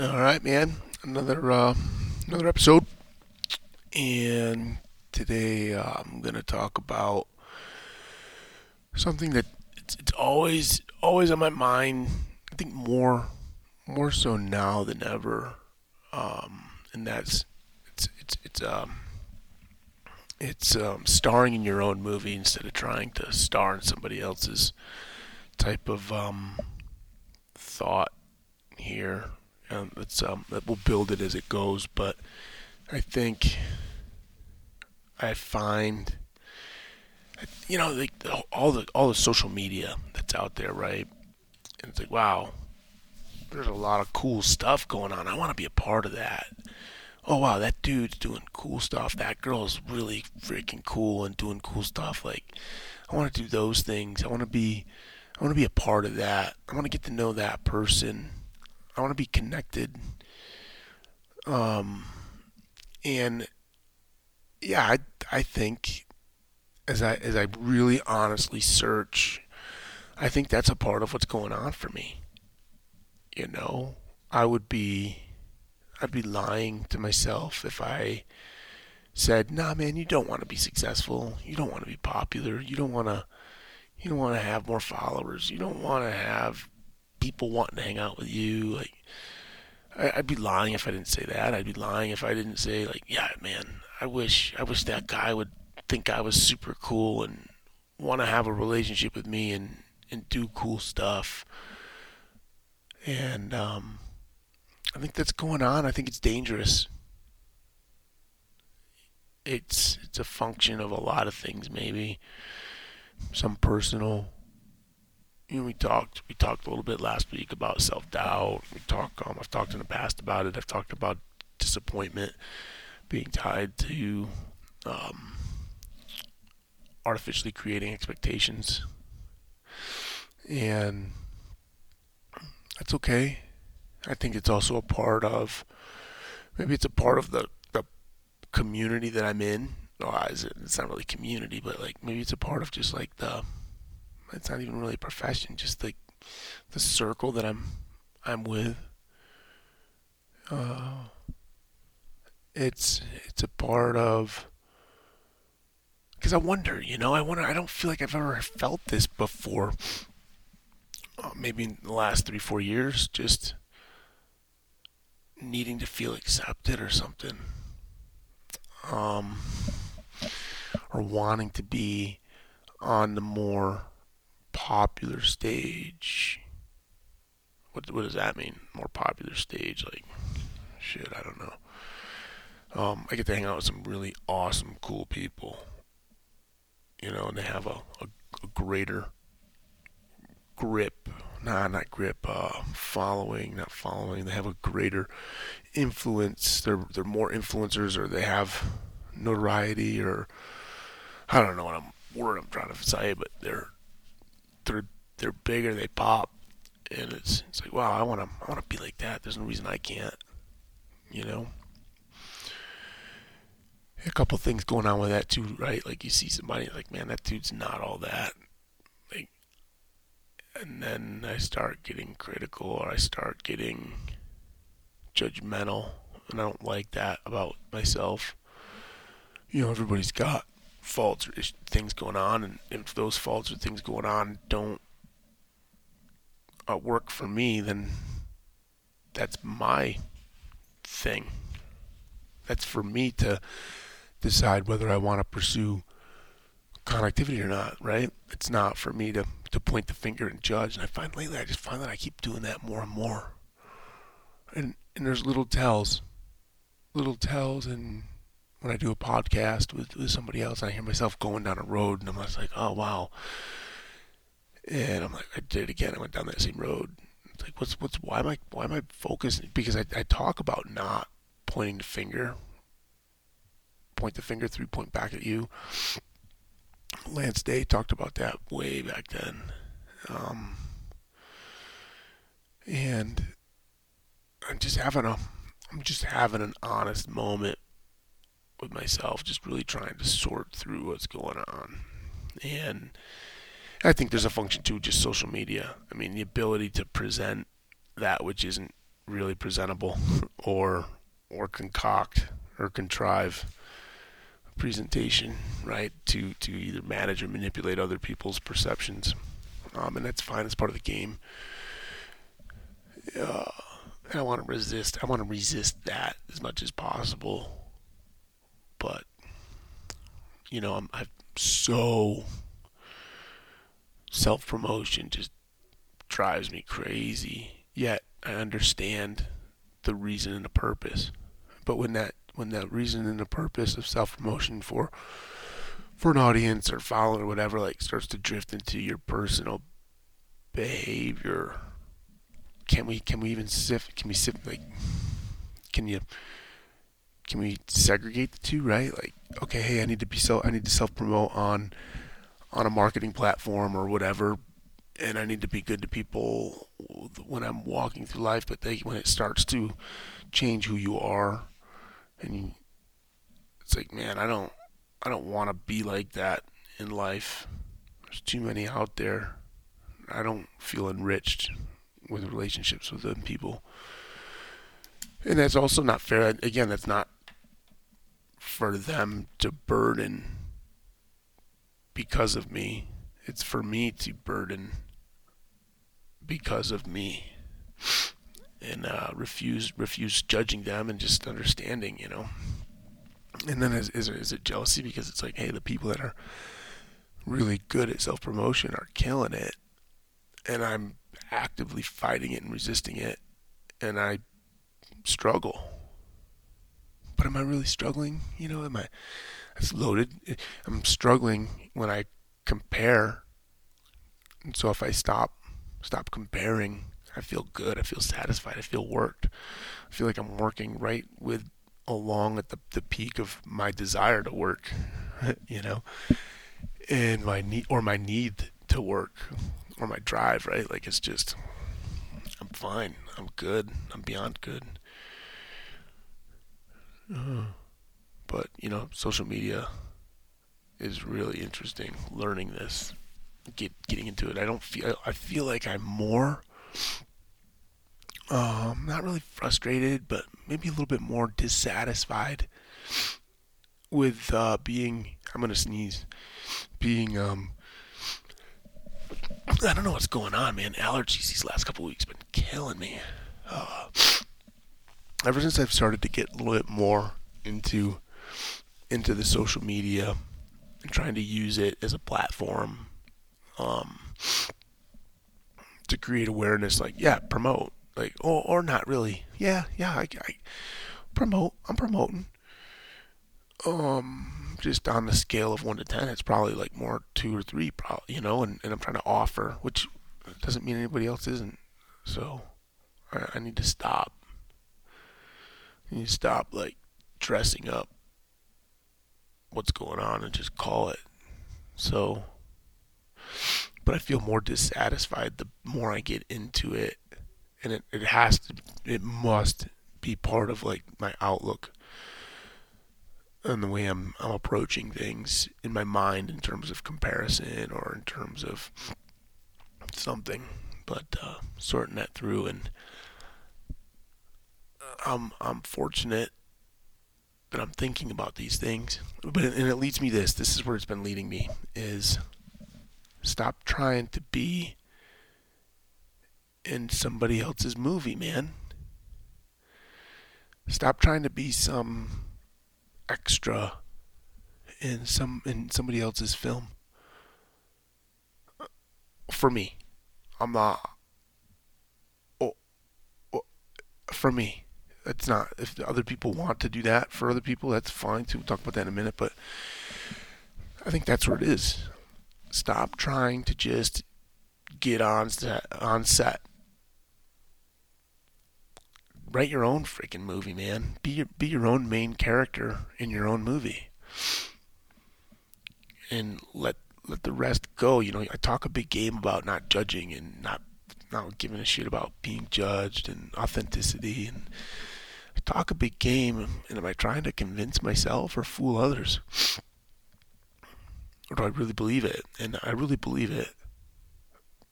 All right, man. Another uh, another episode, and today uh, I'm gonna talk about something that it's, it's always always on my mind. I think more more so now than ever, um, and that's it's it's it's um it's um, starring in your own movie instead of trying to star in somebody else's type of um, thought here. Um, it's um, we'll build it as it goes, but I think I find you know the, all the all the social media that's out there, right? And it's like, wow, there's a lot of cool stuff going on. I want to be a part of that. Oh wow, that dude's doing cool stuff. That girl's really freaking cool and doing cool stuff. Like, I want to do those things. I want to be, I want to be a part of that. I want to get to know that person. I want to be connected. Um, and yeah, I I think as I as I really honestly search, I think that's a part of what's going on for me. You know, I would be I'd be lying to myself if I said, "Nah, man, you don't want to be successful. You don't want to be popular. You don't want to you don't want to have more followers. You don't want to have people wanting to hang out with you. Like, I, would be lying if I didn't say that. I'd be lying if I didn't say like, yeah, man, I wish, I wish that guy would think I was super cool and want to have a relationship with me and and do cool stuff. And um, I think that's going on. I think it's dangerous. It's it's a function of a lot of things, maybe some personal you know, we talked we talked a little bit last week about self doubt. We talked um, I've talked in the past about it. I've talked about disappointment being tied to um, artificially creating expectations, and that's okay. I think it's also a part of maybe it's a part of the the community that I'm in. Well, it's not really community, but like maybe it's a part of just like the it's not even really a profession, just like the circle that I'm I'm with. Uh, it's it's a part of because I wonder, you know, I wonder. I don't feel like I've ever felt this before. Uh, maybe in the last three, four years, just needing to feel accepted or something, um, or wanting to be on the more popular stage. What what does that mean? More popular stage, like shit. I don't know. Um, I get to hang out with some really awesome, cool people. You know, and they have a, a, a greater grip. Nah, not grip. Uh, following, not following. They have a greater influence. They're they're more influencers, or they have notoriety, or I don't know what I'm word I'm trying to say, but they're they're they're bigger, they pop, and it's it's like wow, I want to I want to be like that. There's no reason I can't, you know. A couple things going on with that too, right? Like you see somebody like, man, that dude's not all that. Like, and then I start getting critical, or I start getting judgmental, and I don't like that about myself. You know, everybody's got faults or things going on, and if those faults or things going on don't uh, work for me, then that's my thing. That's for me to decide whether I want to pursue connectivity or not, right? It's not for me to, to point the finger and judge. And I find lately, I just find that I keep doing that more and more. And, and there's little tells, little tells and when I do a podcast with, with somebody else, I hear myself going down a road, and I'm just like, oh wow. And I'm like, I did it again. I went down that same road. It's like, what's what's why am I why am I focused? Because I, I talk about not pointing the finger, point the finger through, point back at you. Lance Day talked about that way back then. Um, and I'm just having a I'm just having an honest moment with myself, just really trying to sort through what's going on. And I think there's a function to just social media. I mean, the ability to present that which isn't really presentable or or concoct or contrive presentation, right? To to either manage or manipulate other people's perceptions, um, and that's fine. It's part of the game. Uh, I want to resist. I want to resist that as much as possible. You know, I'm, I'm so self promotion just drives me crazy. Yet I understand the reason and the purpose. But when that when that reason and the purpose of self promotion for for an audience or following or whatever like starts to drift into your personal behavior, can we can we even sift can we sift like can you can we segregate the two right like okay hey I need to be so I need to self promote on on a marketing platform or whatever and I need to be good to people when I'm walking through life. But they, when it starts to change who you are, and you, it's like, man, I don't, I don't want to be like that in life. There's too many out there. I don't feel enriched with relationships with them people, and that's also not fair. Again, that's not for them to burden because of me. It's for me to burden because of me and uh, refuse refuse judging them and just understanding, you know. And then is, is, is it jealousy because it's like, hey, the people that are really good at self promotion are killing it, and I'm actively fighting it and resisting it, and I struggle. But am I really struggling? You know, am I? It's loaded. I'm struggling when I compare. And so if I stop stop comparing. I feel good. I feel satisfied. I feel worked. I feel like I'm working right with along at the, the peak of my desire to work, you know, and my need or my need to work or my drive, right? Like it's just, I'm fine. I'm good. I'm beyond good. But, you know, social media is really interesting learning this get getting into it. I don't feel I feel like I'm more um not really frustrated, but maybe a little bit more dissatisfied with uh being I'm to sneeze being um I don't know what's going on, man. Allergies these last couple weeks been killing me. Uh, ever since I've started to get a little bit more into into the social media and trying to use it as a platform um, to create awareness. Like, yeah, promote. Like, or or not really. Yeah, yeah, I, I promote. I'm promoting. Um, just on the scale of one to ten, it's probably like more two or three, probably. You know, and, and I'm trying to offer, which doesn't mean anybody else isn't. So, I, I need to stop. To stop like dressing up what's going on and just call it. So but I feel more dissatisfied the more I get into it. And it, it has to, it must be part of like my outlook and the way I'm, I'm approaching things in my mind in terms of comparison or in terms of something. But uh, sorting that through, and I'm I'm fortunate that I'm thinking about these things. But and it leads me this. This is where it's been leading me is Stop trying to be in somebody else's movie, man. Stop trying to be some extra in some in somebody else's film. For me, I'm not. Oh, oh, for me, it's not. If other people want to do that for other people, that's fine too. We'll talk about that in a minute, but I think that's where it is stop trying to just get on set, on set. Write your own freaking movie, man. Be your, be your own main character in your own movie. And let let the rest go. You know, I talk a big game about not judging and not not giving a shit about being judged and authenticity and Talk a big game and am I trying to convince myself or fool others? or do I really believe it? And I really believe it,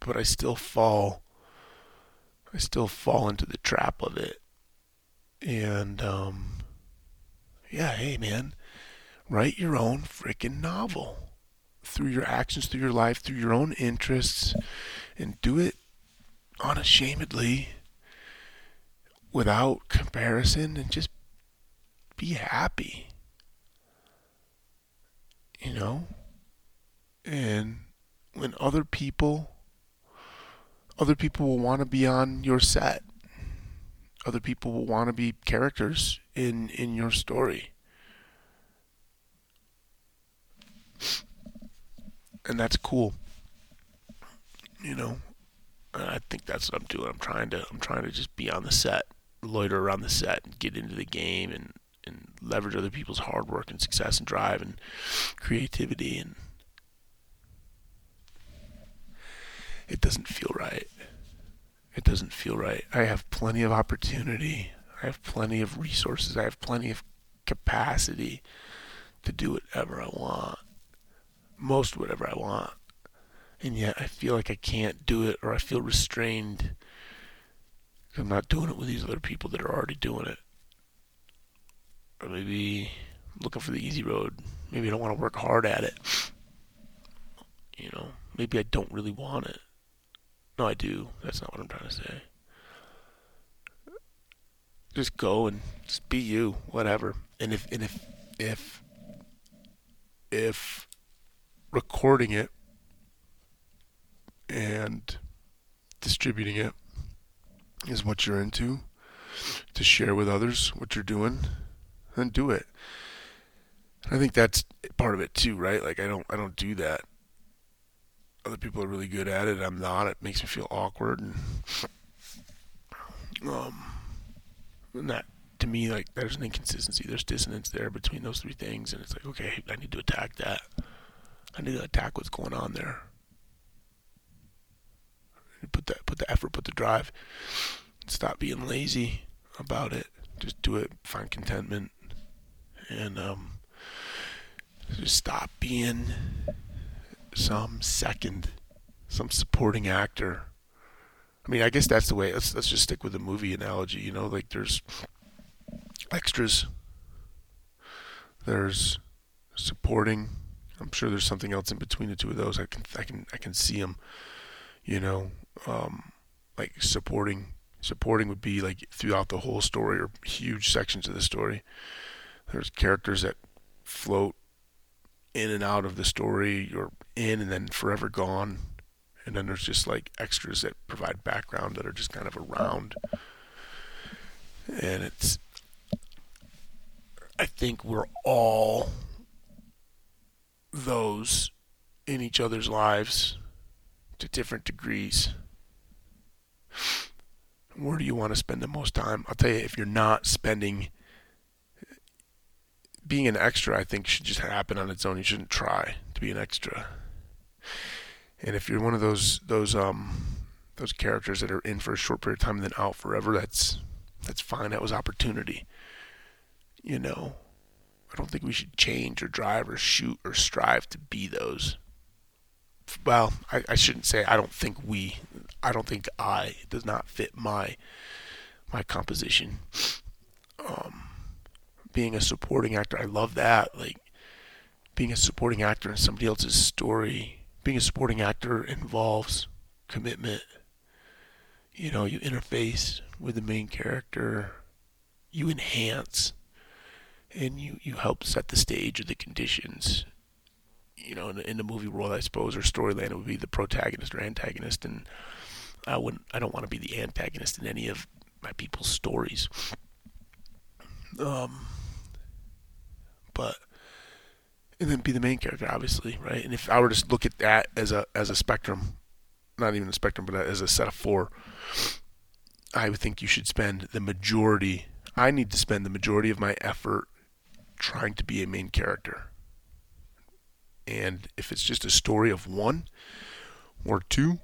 but I still fall. I still fall into the trap of it. And um yeah, hey man, write your own freaking novel through your actions, through your life, through your own interests, and do it unashamedly without comparison and just be happy. You know? And when other people other people will want to be on your set. Other people will want to be characters in in your story. And that's cool. You know, I think that's what I'm doing. I'm trying to I'm trying to just be on the set, loiter around the set, and get into the game, and and leverage other people's hard work and success and drive and creativity and it doesn't feel right. It doesn't feel right. I have plenty of opportunity. I have plenty of resources. I have plenty of capacity to do whatever I want. Most whatever I want and yet I feel like I can't do it or I feel restrained I'm not doing it with these other people that are already doing it. Or maybe looking for the easy road. Maybe I don't want to work hard at it. You know, maybe I don't really want it. No, I do. That's not what I'm trying to say. Just go and just be you, whatever. And if and if if if recording it and distributing it is what you're into, to share with others what you're doing, then do it. I think that's part of it too, right? Like I don't I don't do that. Other people are really good at it. I'm not. It makes me feel awkward and um and that to me like there's an inconsistency. There's dissonance there between those three things and it's like, okay, I need to attack that. I need to attack what's going on there put the put the effort, put the drive. Stop being lazy about it. Just do it. Find contentment, and um, just stop being some second, some supporting actor. I mean, I guess that's the way. Let's let's just stick with the movie analogy. You know, like there's extras. There's supporting. I'm sure there's something else in between the two of those. I can I can I can see them. You know, um, like supporting supporting would be like throughout the whole story or huge sections of the story. There's characters that float in and out of the story or in and then forever gone. And then there's just like extras that provide background that are just kind of around. And it's I think we're all those in each other's lives to different degrees where do you want to spend the most time? I'll tell you, if you're not spending, being an extra, I think should just happen on its own. You shouldn't try to be an extra. And if you're one of those those um those characters that are in for a short period of time and then out forever, that's that's fine. That was opportunity. You know, I don't think we should change or drive or shoot or strive to be those. Well, I, I shouldn't say I don't think we. I don't think I does not fit my my composition. Um, being a supporting actor, I love that. Like being a supporting actor in somebody else's story. Being a supporting actor involves commitment. You know, you interface with the main character. You enhance and you, you help set the stage or the conditions you know, in, in the movie world, I suppose, or storyline, it would be the protagonist or antagonist, and I wouldn't. I don't want to be the antagonist in any of my people's stories. Um, but and then be the main character, obviously, right? And if I were to look at that as a as a spectrum, not even a spectrum, but as a set of four, I would think you should spend the majority. I need to spend the majority of my effort trying to be a main character. And if it's just a story of one or two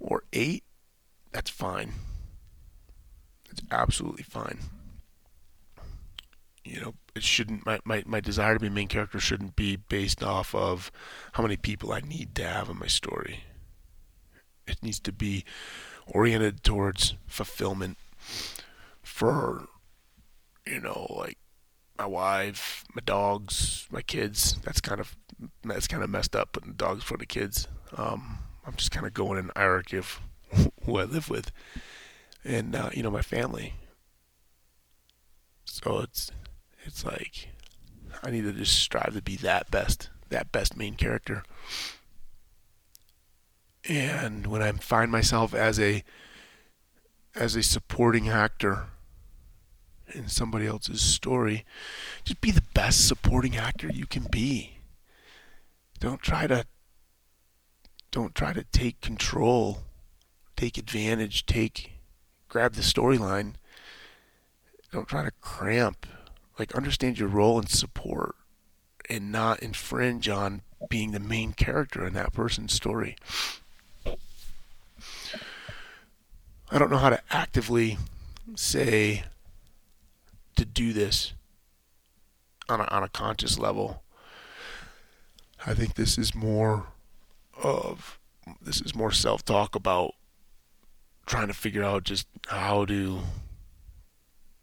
or eight, that's fine. It's absolutely fine. You know, it shouldn't my, my, my desire to be main character shouldn't be based off of how many people I need to have in my story. It needs to be oriented towards fulfillment for you know like my wife, my dogs, my kids. That's kind of that's kind of messed up putting dogs for the kids. Um, I'm just kind of going in hierarchy of who I live with, and uh, you know my family. So it's it's like I need to just strive to be that best, that best main character. And when I find myself as a as a supporting actor in somebody else's story, just be the best supporting actor you can be. Don't try to don't try to take control, take advantage, take grab the storyline. Don't try to cramp. Like understand your role and support and not infringe on being the main character in that person's story. I don't know how to actively say to do this on a, on a conscious level. I think this is more of this is more self-talk about trying to figure out just how to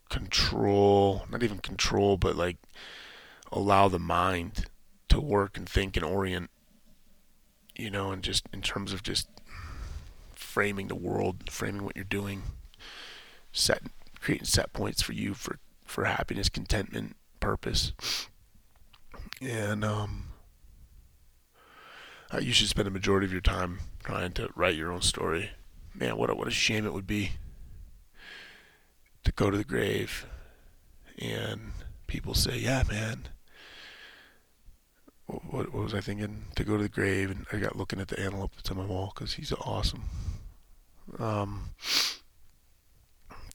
control, not even control, but like allow the mind to work and think and orient, you know, and just in terms of just framing the world, framing what you're doing, set creating set points for you for for happiness, contentment, purpose. And um uh, you should spend a majority of your time trying to write your own story. Man, what a, what a shame it would be to go to the grave and people say, "Yeah, man." What, what was I thinking? To go to the grave, and I got looking at the antelope that's on my wall because he's awesome. Um,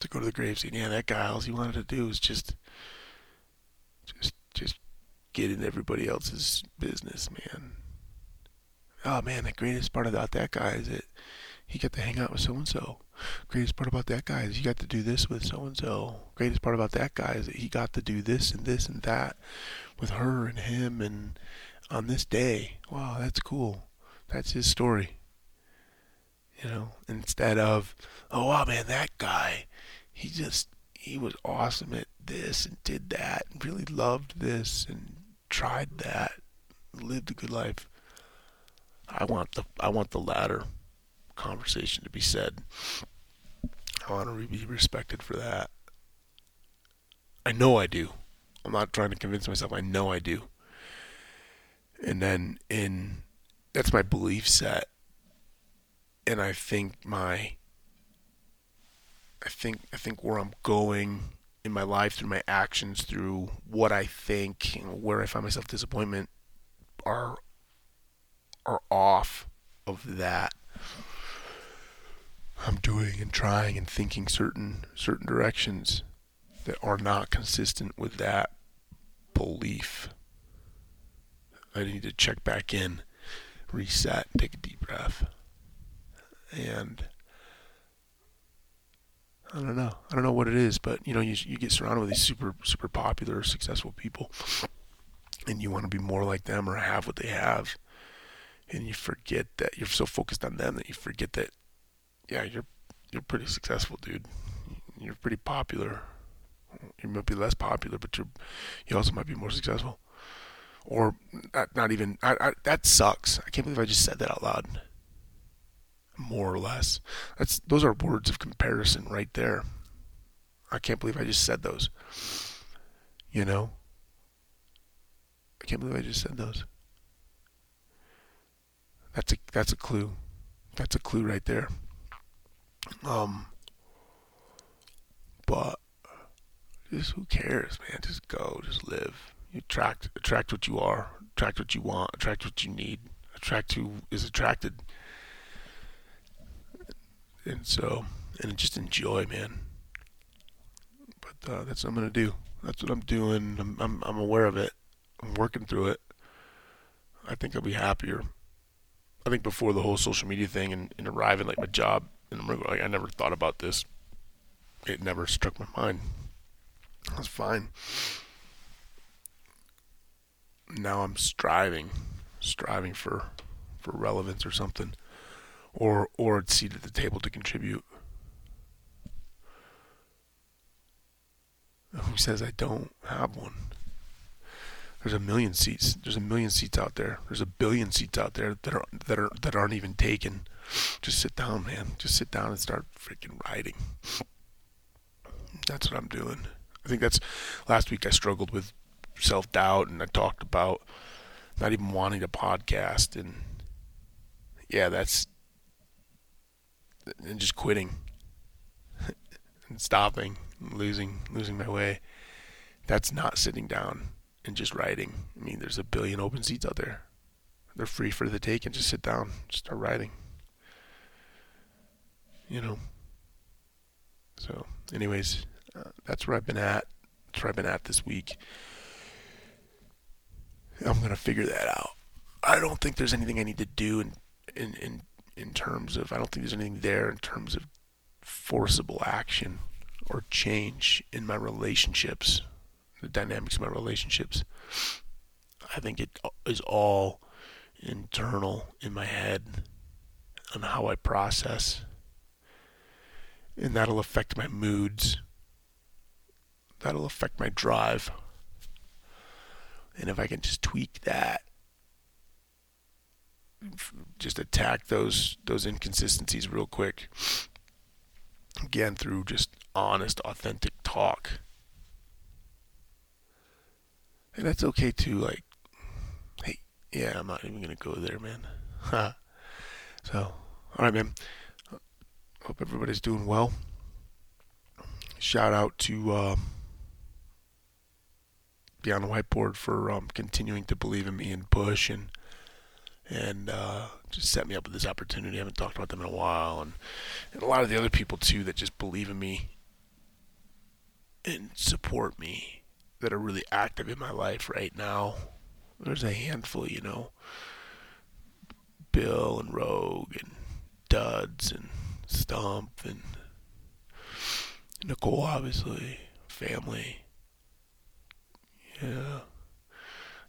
to go to the grave, saying, "Yeah, that guy. All he wanted to do was just, just, just get in everybody else's business, man." Oh man, the greatest part about that guy is that he got to hang out with so and so. Greatest part about that guy is he got to do this with so and so. Greatest part about that guy is that he got to do this and this and that with her and him and on this day. Wow, that's cool. That's his story. You know, instead of, oh wow man, that guy, he just he was awesome at this and did that and really loved this and tried that, lived a good life. I want the I want the latter conversation to be said. I want to be respected for that. I know I do. I'm not trying to convince myself. I know I do. And then in that's my belief set. And I think my I think I think where I'm going in my life through my actions through what I think and where I find myself disappointment are are off of that I'm doing and trying and thinking certain certain directions that are not consistent with that belief. I need to check back in, reset, take a deep breath. And I don't know. I don't know what it is, but you know, you you get surrounded with these super super popular, successful people, and you want to be more like them or have what they have, and you forget that you're so focused on them that you forget that yeah, you're you're pretty successful, dude. You're pretty popular. You might be less popular, but you you also might be more successful. Or not, not even I, I, that sucks. I can't believe I just said that out loud. More or less. That's those are words of comparison right there. I can't believe I just said those. You know? I can't believe I just said those. That's a that's a clue. That's a clue right there. Um, but just who cares, man? Just go, just live. You attract attract what you are, attract what you want, attract what you need, attract who is attracted. And so, and just enjoy, man. But uh, that's what I'm gonna do. That's what I'm doing. I'm, I'm I'm aware of it. I'm working through it. I think I'll be happier. I think before the whole social media thing and, and arriving like my job and I'm like, I never thought about this. It never struck my mind. That's fine. Now I'm striving, striving for, for relevance or something, or or a seat at the table to contribute. Who says I don't have one? There's a million seats. There's a million seats out there. There's a billion seats out there that are that are that aren't even taken. Just sit down, man. Just sit down and start freaking writing. That's what I'm doing. I think that's last week I struggled with self doubt and I talked about not even wanting to podcast and yeah, that's and just quitting and stopping, losing losing my way. That's not sitting down and just writing. I mean, there's a billion open seats out there. They're free for the take and just sit down, start writing. You know. So, anyways, uh, that's where I've been at. That's where I've been at this week. I'm gonna figure that out. I don't think there's anything I need to do in in in in terms of I don't think there's anything there in terms of forcible action or change in my relationships, the dynamics of my relationships. I think it is all internal in my head on how I process. And that'll affect my moods. That'll affect my drive. And if I can just tweak that, just attack those those inconsistencies real quick. Again, through just honest, authentic talk. And that's okay too. Like, hey, yeah, I'm not even gonna go there, man. so, all right, man. Hope everybody's doing well. Shout out to. Um, Beyond the Whiteboard for um, continuing to believe in me and push and and uh, just set me up with this opportunity. I haven't talked about them in a while, and, and a lot of the other people too that just believe in me and support me that are really active in my life right now. There's a handful, you know, Bill and Rogue and Duds and Stump and Nicole, obviously, family yeah.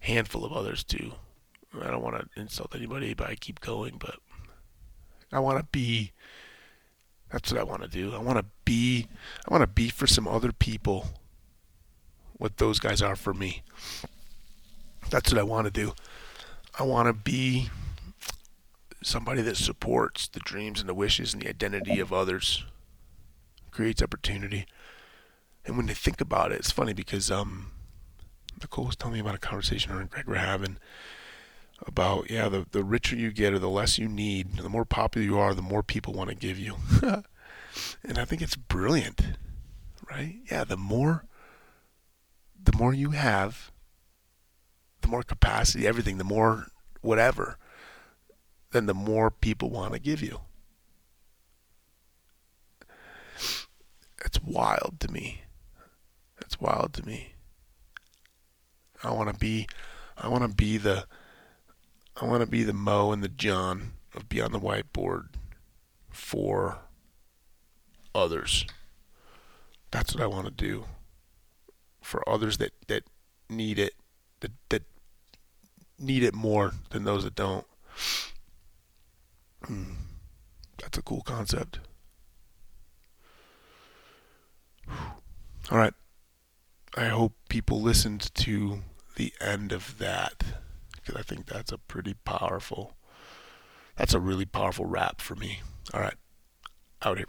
Handful of others too. I don't want to insult anybody, but I keep going. But I want to be. That's what I want to do. I want to be. I want to be for some other people. What those guys are for me. That's what I want to do. I want to be somebody that supports the dreams and the wishes and the identity of others. Creates opportunity. And when they think about it, it's funny because um, Nicole was telling me about a conversation her and Greg were having about yeah, the the richer you get or the less you need, the more popular you are, the more people want to give you. and I think it's brilliant, right? Yeah, the more the more you have, the more capacity, everything, the more whatever, then the more people want to give you. It's wild to me. It's wild to me. I want to be, I want to be the, I want to be the Mo and the John of Beyond the Whiteboard for others. That's what I want to do for others that that need it, that that need it more than those that don't. Hmm. That's a cool concept. All right. I hope people listened to the end of that because I think that's a pretty powerful, that's a really powerful rap for me. All right, out here.